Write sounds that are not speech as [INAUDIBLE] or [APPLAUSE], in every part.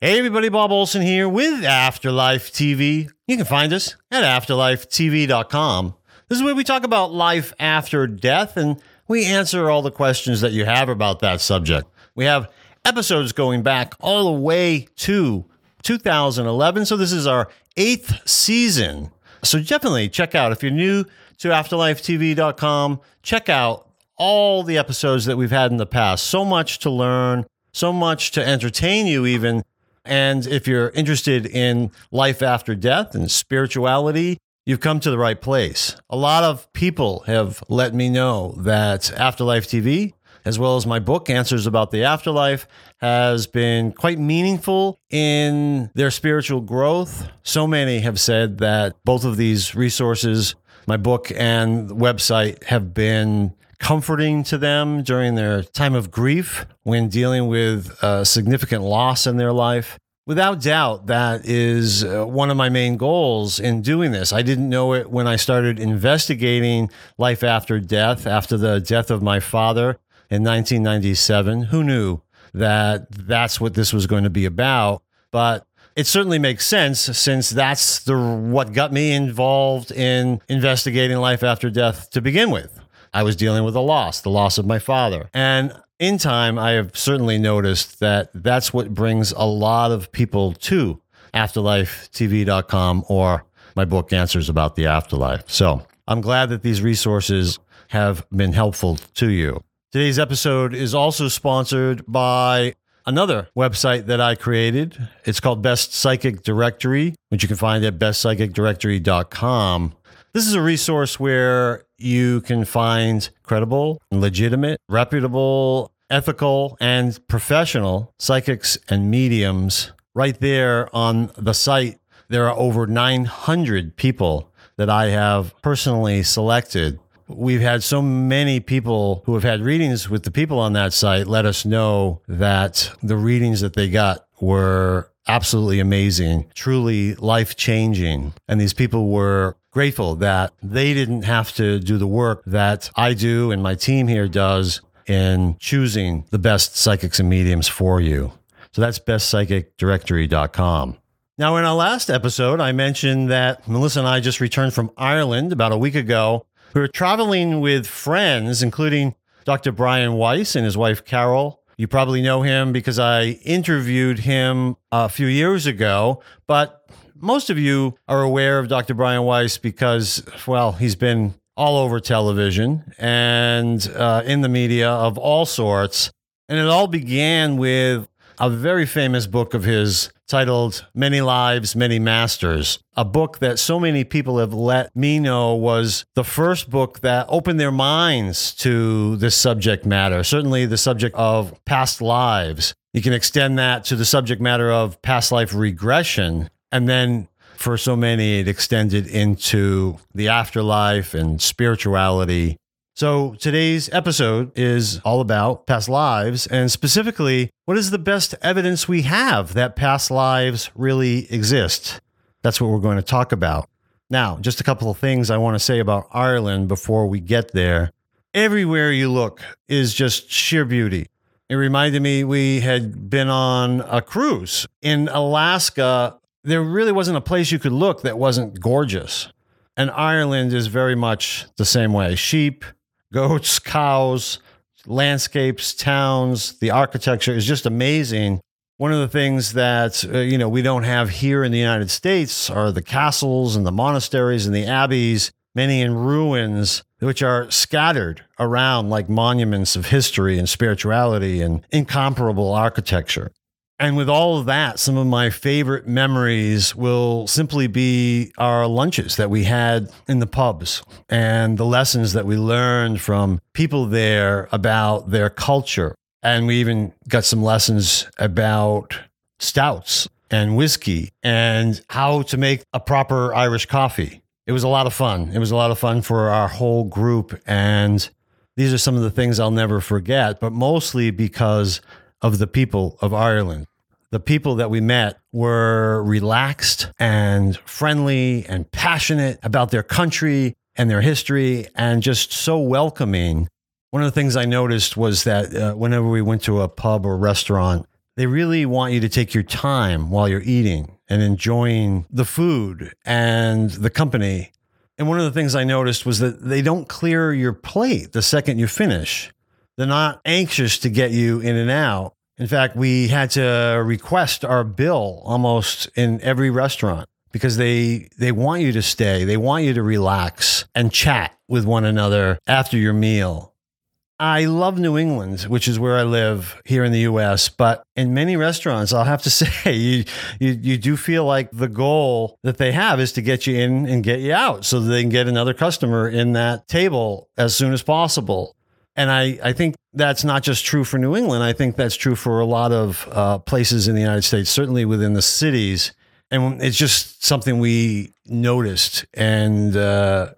Hey everybody, Bob Olson here with Afterlife TV. You can find us at afterlifetv.com. This is where we talk about life after death and we answer all the questions that you have about that subject. We have episodes going back all the way to 2011, so this is our eighth season. So definitely check out if you're new to afterlifetv.com, check out all the episodes that we've had in the past. So much to learn, so much to entertain you, even and if you're interested in life after death and spirituality, you've come to the right place. A lot of people have let me know that Afterlife TV, as well as my book, Answers About the Afterlife, has been quite meaningful in their spiritual growth. So many have said that both of these resources, my book and website, have been comforting to them during their time of grief when dealing with a significant loss in their life. Without doubt, that is uh, one of my main goals in doing this. I didn't know it when I started investigating life after death, after the death of my father in 1997. Who knew that that's what this was going to be about? But it certainly makes sense since that's the what got me involved in investigating life after death to begin with. I was dealing with a loss, the loss of my father. And in time, I have certainly noticed that that's what brings a lot of people to afterlifetv.com or my book, Answers About the Afterlife. So I'm glad that these resources have been helpful to you. Today's episode is also sponsored by another website that I created. It's called Best Psychic Directory, which you can find at bestpsychicdirectory.com. This is a resource where you can find credible, legitimate, reputable, ethical, and professional psychics and mediums right there on the site. There are over 900 people that I have personally selected. We've had so many people who have had readings with the people on that site let us know that the readings that they got were absolutely amazing, truly life changing. And these people were grateful that they didn't have to do the work that I do and my team here does in choosing the best psychics and mediums for you. So that's bestpsychicdirectory.com. Now, in our last episode, I mentioned that Melissa and I just returned from Ireland about a week ago. We were traveling with friends, including Dr. Brian Weiss and his wife Carol. You probably know him because I interviewed him a few years ago, but most of you are aware of Dr. Brian Weiss because, well, he's been all over television and uh, in the media of all sorts. And it all began with a very famous book of his titled Many Lives, Many Masters, a book that so many people have let me know was the first book that opened their minds to this subject matter, certainly the subject of past lives. You can extend that to the subject matter of past life regression and then for so many, it extended into the afterlife and spirituality. So today's episode is all about past lives and specifically, what is the best evidence we have that past lives really exist? That's what we're going to talk about. Now, just a couple of things I want to say about Ireland before we get there. Everywhere you look is just sheer beauty. It reminded me we had been on a cruise in Alaska there really wasn't a place you could look that wasn't gorgeous. And Ireland is very much the same way sheep, goats, cows, landscapes, towns, the architecture is just amazing. One of the things that uh, you know we don't have here in the United States are the castles and the monasteries and the abbeys, many in ruins, which are scattered around like monuments of history and spirituality and incomparable architecture. And with all of that, some of my favorite memories will simply be our lunches that we had in the pubs and the lessons that we learned from people there about their culture. And we even got some lessons about stouts and whiskey and how to make a proper Irish coffee. It was a lot of fun. It was a lot of fun for our whole group. And these are some of the things I'll never forget, but mostly because of the people of Ireland. The people that we met were relaxed and friendly and passionate about their country and their history and just so welcoming. One of the things I noticed was that uh, whenever we went to a pub or restaurant, they really want you to take your time while you're eating and enjoying the food and the company. And one of the things I noticed was that they don't clear your plate the second you finish. They're not anxious to get you in and out. In fact, we had to request our bill almost in every restaurant because they they want you to stay. They want you to relax and chat with one another after your meal. I love New England, which is where I live here in the US, but in many restaurants, I'll have to [LAUGHS] say, you, you, you do feel like the goal that they have is to get you in and get you out so that they can get another customer in that table as soon as possible. And I, I think that's not just true for New England. I think that's true for a lot of uh, places in the United States, certainly within the cities. And it's just something we noticed and uh,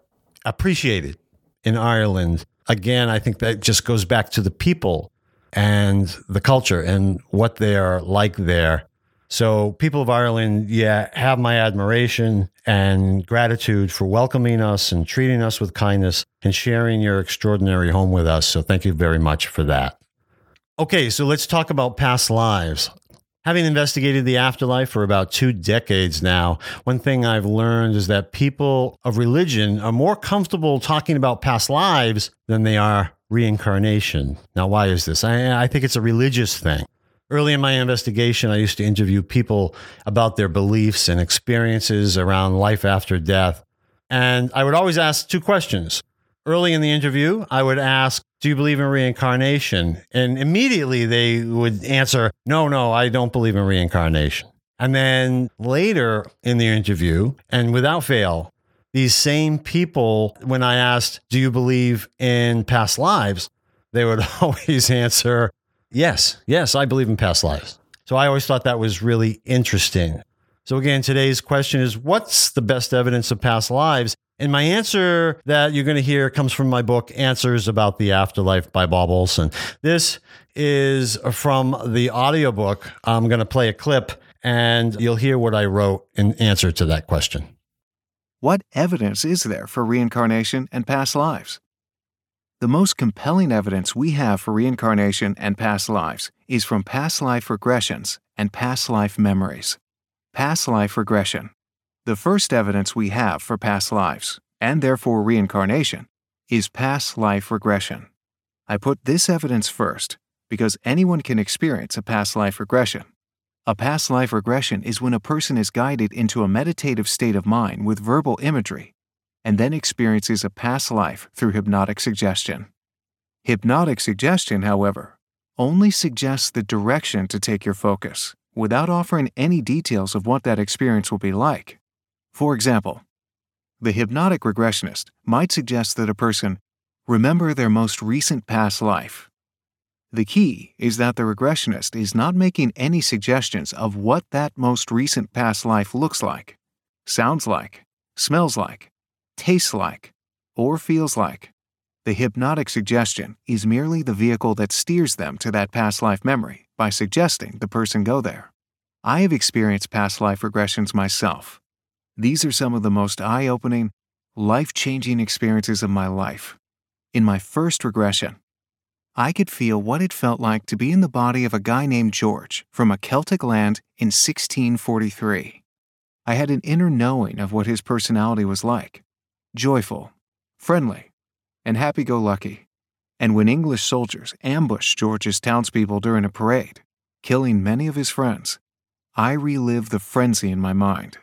appreciated in Ireland again, I think that just goes back to the people and the culture and what they are like there. So, people of Ireland, yeah, have my admiration and gratitude for welcoming us and treating us with kindness and sharing your extraordinary home with us. So, thank you very much for that. Okay, so let's talk about past lives. Having investigated the afterlife for about two decades now, one thing I've learned is that people of religion are more comfortable talking about past lives than they are reincarnation. Now, why is this? I, I think it's a religious thing. Early in my investigation, I used to interview people about their beliefs and experiences around life after death. And I would always ask two questions. Early in the interview, I would ask, do you believe in reincarnation? And immediately they would answer, No, no, I don't believe in reincarnation. And then later in the interview, and without fail, these same people, when I asked, Do you believe in past lives? they would [LAUGHS] always answer, Yes, yes, I believe in past lives. So I always thought that was really interesting. So, again, today's question is What's the best evidence of past lives? And my answer that you're going to hear comes from my book, Answers About the Afterlife by Bob Olson. This is from the audiobook. I'm going to play a clip and you'll hear what I wrote in answer to that question. What evidence is there for reincarnation and past lives? The most compelling evidence we have for reincarnation and past lives is from past life regressions and past life memories. Past life regression the first evidence we have for past lives, and therefore reincarnation, is past life regression. I put this evidence first because anyone can experience a past life regression. A past life regression is when a person is guided into a meditative state of mind with verbal imagery and then experiences a past life through hypnotic suggestion. Hypnotic suggestion, however, only suggests the direction to take your focus without offering any details of what that experience will be like. For example, the hypnotic regressionist might suggest that a person remember their most recent past life. The key is that the regressionist is not making any suggestions of what that most recent past life looks like, sounds like, smells like, tastes like, or feels like. The hypnotic suggestion is merely the vehicle that steers them to that past life memory by suggesting the person go there. I have experienced past life regressions myself, these are some of the most eye opening, life changing experiences of my life. In my first regression, I could feel what it felt like to be in the body of a guy named George from a Celtic land in 1643. I had an inner knowing of what his personality was like joyful, friendly, and happy go lucky. And when English soldiers ambushed George's townspeople during a parade, killing many of his friends, I relived the frenzy in my mind.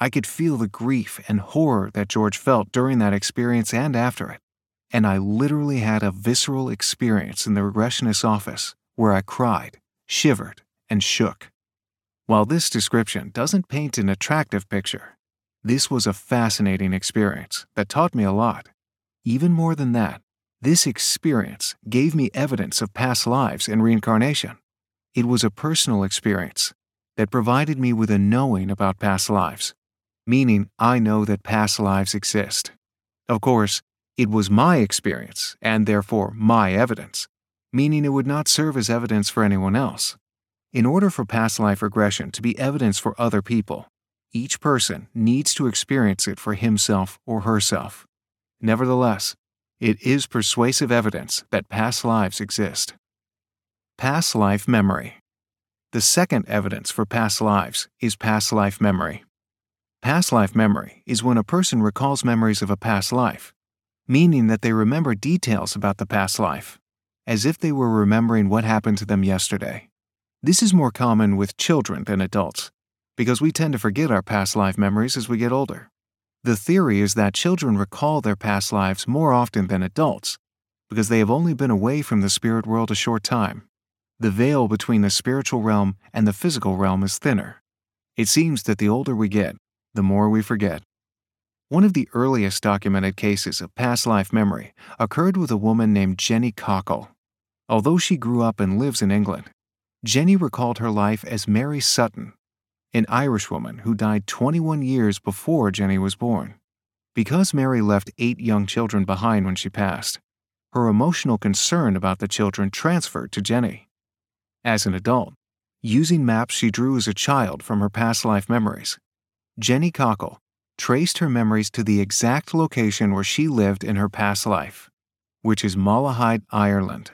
I could feel the grief and horror that George felt during that experience and after it. And I literally had a visceral experience in the regressionist's office where I cried, shivered, and shook. While this description doesn't paint an attractive picture, this was a fascinating experience that taught me a lot. Even more than that, this experience gave me evidence of past lives and reincarnation. It was a personal experience that provided me with a knowing about past lives meaning I know that past lives exist. Of course, it was my experience and therefore my evidence, meaning it would not serve as evidence for anyone else. In order for past life regression to be evidence for other people, each person needs to experience it for himself or herself. Nevertheless, it is persuasive evidence that past lives exist. Past life memory. The second evidence for past lives is past life memory. Past life memory is when a person recalls memories of a past life, meaning that they remember details about the past life, as if they were remembering what happened to them yesterday. This is more common with children than adults, because we tend to forget our past life memories as we get older. The theory is that children recall their past lives more often than adults because they have only been away from the spirit world a short time. The veil between the spiritual realm and the physical realm is thinner. It seems that the older we get, the more we forget. One of the earliest documented cases of past life memory occurred with a woman named Jenny Cockle. Although she grew up and lives in England, Jenny recalled her life as Mary Sutton, an Irishwoman who died 21 years before Jenny was born. Because Mary left eight young children behind when she passed, her emotional concern about the children transferred to Jenny. As an adult, using maps she drew as a child from her past life memories, Jenny Cockle traced her memories to the exact location where she lived in her past life, which is Malahide, Ireland.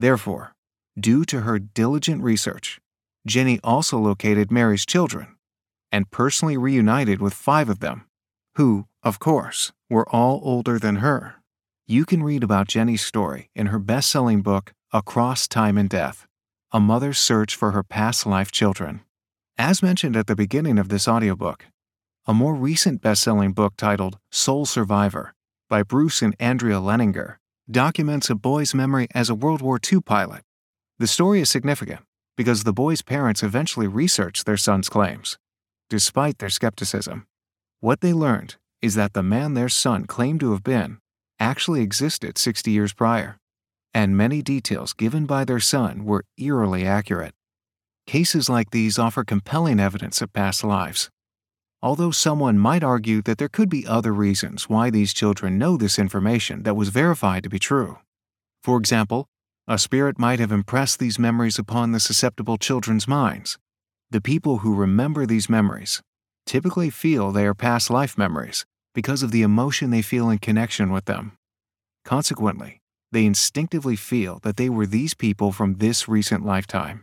Therefore, due to her diligent research, Jenny also located Mary's children and personally reunited with five of them, who, of course, were all older than her. You can read about Jenny's story in her best selling book, Across Time and Death A Mother's Search for Her Past Life Children. As mentioned at the beginning of this audiobook, a more recent best selling book titled Soul Survivor by Bruce and Andrea Leininger documents a boy's memory as a World War II pilot. The story is significant because the boy's parents eventually researched their son's claims. Despite their skepticism, what they learned is that the man their son claimed to have been actually existed 60 years prior, and many details given by their son were eerily accurate. Cases like these offer compelling evidence of past lives. Although someone might argue that there could be other reasons why these children know this information that was verified to be true. For example, a spirit might have impressed these memories upon the susceptible children's minds. The people who remember these memories typically feel they are past life memories because of the emotion they feel in connection with them. Consequently, they instinctively feel that they were these people from this recent lifetime.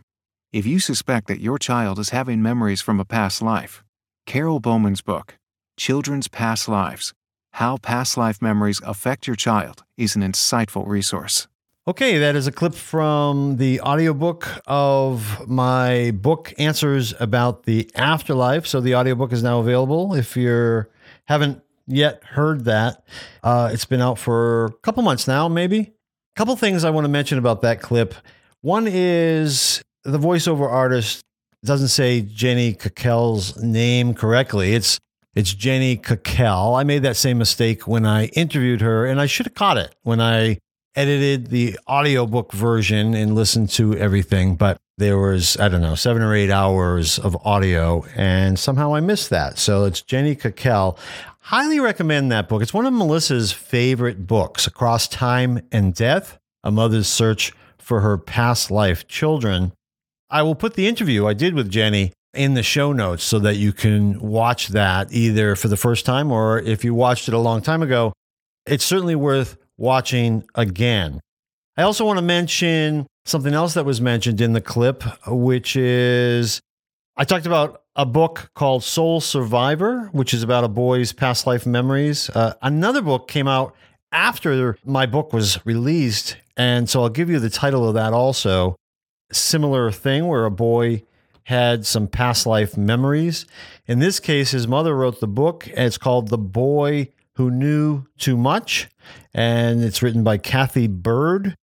If you suspect that your child is having memories from a past life, Carol Bowman's book, Children's Past Lives How Past Life Memories Affect Your Child, is an insightful resource. Okay, that is a clip from the audiobook of my book, Answers About the Afterlife. So the audiobook is now available. If you haven't yet heard that, uh, it's been out for a couple months now, maybe. A couple things I want to mention about that clip. One is the voiceover artist doesn't say Jenny Cockell's name correctly. It's it's Jenny Cockell. I made that same mistake when I interviewed her, and I should have caught it when I edited the audiobook version and listened to everything, but there was, I don't know, seven or eight hours of audio, and somehow I missed that. So it's Jenny Cockell. Highly recommend that book. It's one of Melissa's favorite books, Across Time and Death A Mother's Search for Her Past Life Children. I will put the interview I did with Jenny in the show notes so that you can watch that either for the first time or if you watched it a long time ago. It's certainly worth watching again. I also want to mention something else that was mentioned in the clip, which is I talked about a book called Soul Survivor, which is about a boy's past life memories. Uh, another book came out after my book was released. And so I'll give you the title of that also. Similar thing where a boy had some past life memories. In this case, his mother wrote the book. And it's called The Boy Who Knew Too Much and it's written by Kathy Byrd.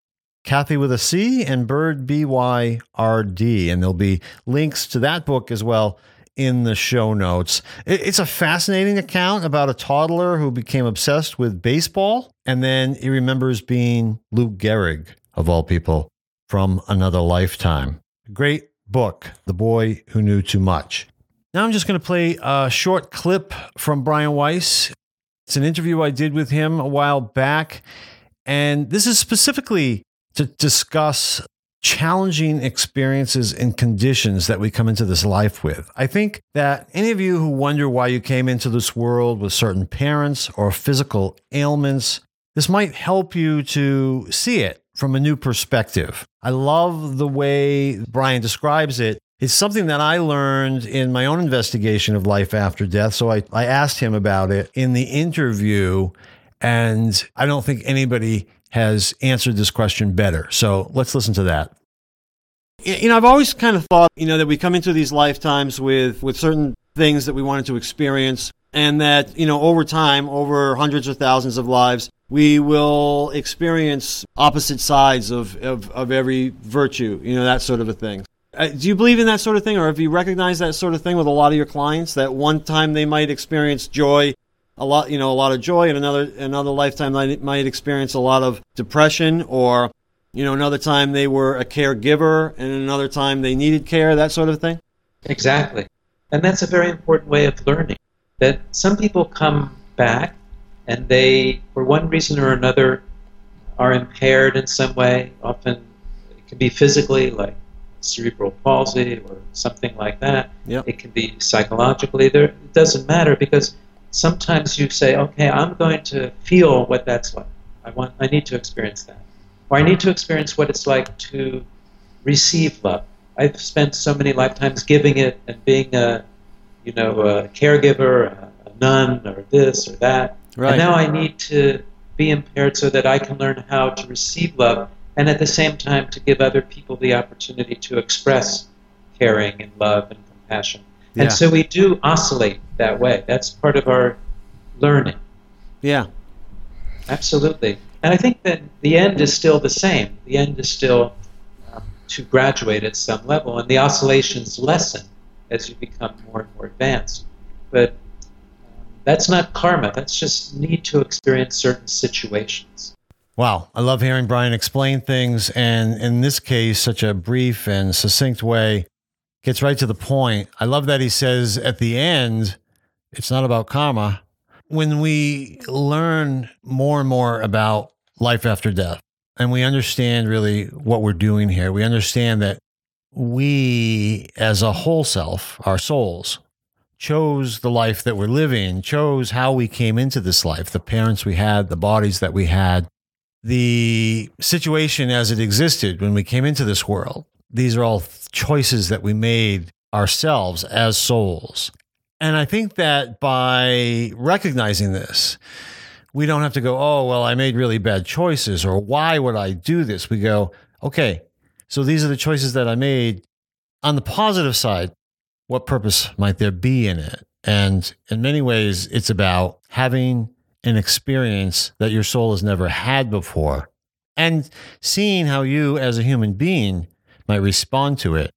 Kathy with a C and Byrd B Y R D. And there'll be links to that book as well in the show notes. It's a fascinating account about a toddler who became obsessed with baseball. And then he remembers being Lou Gehrig, of all people, from another lifetime. Great book, The Boy Who Knew Too Much. Now I'm just going to play a short clip from Brian Weiss. It's an interview I did with him a while back. And this is specifically to discuss challenging experiences and conditions that we come into this life with. I think that any of you who wonder why you came into this world with certain parents or physical ailments, this might help you to see it from a new perspective. I love the way Brian describes it It's something that I learned in my own investigation of life after death. So I, I asked him about it in the interview, and I don't think anybody has answered this question better. So let's listen to that. You know, I've always kind of thought, you know, that we come into these lifetimes with, with certain things that we wanted to experience, and that, you know, over time, over hundreds or thousands of lives, we will experience opposite sides of, of, of every virtue, you know, that sort of a thing. Uh, do you believe in that sort of thing, or have you recognized that sort of thing with a lot of your clients? That one time they might experience joy, a lot, you know, a lot of joy, and another another lifetime they might experience a lot of depression, or you know, another time they were a caregiver, and another time they needed care, that sort of thing. Exactly, and that's a very important way of learning. That some people come back, and they, for one reason or another, are impaired in some way. Often, it can be physically, like cerebral palsy or something like that. Yep. It can be psychologically. There, it doesn't matter because sometimes you say, okay, I'm going to feel what that's like. I want, I need to experience that, or I need to experience what it's like to receive love. I've spent so many lifetimes giving it and being a, you know, a caregiver, a, a nun, or this or that. Right. And now I need to be impaired so that I can learn how to receive love and at the same time to give other people the opportunity to express caring and love and compassion. Yeah. And so we do oscillate that way. That's part of our learning. Yeah. Absolutely. And I think that the end is still the same. The end is still um, to graduate at some level, and the oscillations lessen as you become more and more advanced. But um, that's not karma, that's just need to experience certain situations. Wow. I love hearing Brian explain things. And in this case, such a brief and succinct way, gets right to the point. I love that he says at the end, it's not about karma. When we learn more and more about life after death, and we understand really what we're doing here, we understand that we, as a whole self, our souls, chose the life that we're living, chose how we came into this life, the parents we had, the bodies that we had, the situation as it existed when we came into this world. These are all choices that we made ourselves as souls. And I think that by recognizing this, we don't have to go, oh, well, I made really bad choices, or why would I do this? We go, okay, so these are the choices that I made. On the positive side, what purpose might there be in it? And in many ways, it's about having an experience that your soul has never had before and seeing how you, as a human being, might respond to it.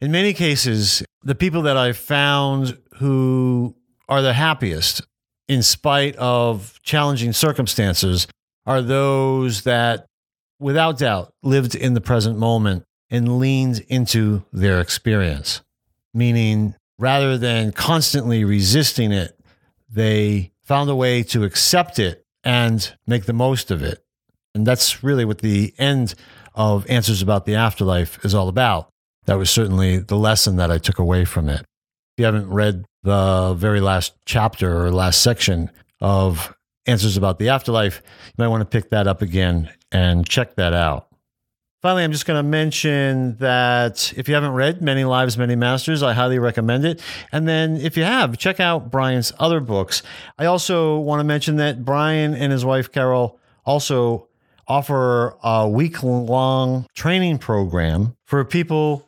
In many cases, the people that I've found who are the happiest in spite of challenging circumstances are those that, without doubt, lived in the present moment and leaned into their experience. Meaning, rather than constantly resisting it, they found a way to accept it and make the most of it. And that's really what the end of Answers About the Afterlife is all about. That was certainly the lesson that I took away from it. If you haven't read the very last chapter or last section of Answers About the Afterlife, you might want to pick that up again and check that out. Finally, I'm just going to mention that if you haven't read Many Lives, Many Masters, I highly recommend it. And then if you have, check out Brian's other books. I also want to mention that Brian and his wife, Carol, also offer a week long training program for people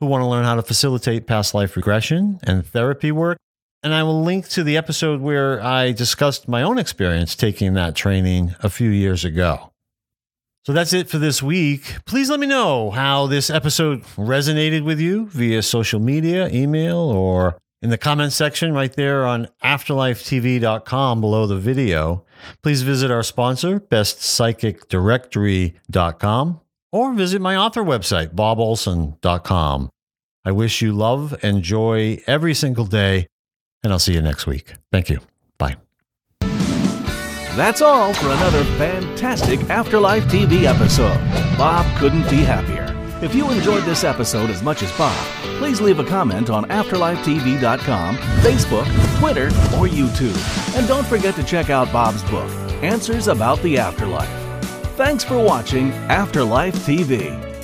who want to learn how to facilitate past life regression and therapy work. And I will link to the episode where I discussed my own experience taking that training a few years ago. So that's it for this week. Please let me know how this episode resonated with you via social media, email, or in the comments section right there on afterlifetv.com below the video. Please visit our sponsor, bestpsychicdirectory.com, or visit my author website, bobolson.com. I wish you love and joy every single day, and I'll see you next week. Thank you. Bye. That's all for another fantastic Afterlife TV episode. Bob couldn't be happier. If you enjoyed this episode as much as Bob, please leave a comment on AfterlifeTV.com, Facebook, Twitter, or YouTube. And don't forget to check out Bob's book, Answers About the Afterlife. Thanks for watching Afterlife TV.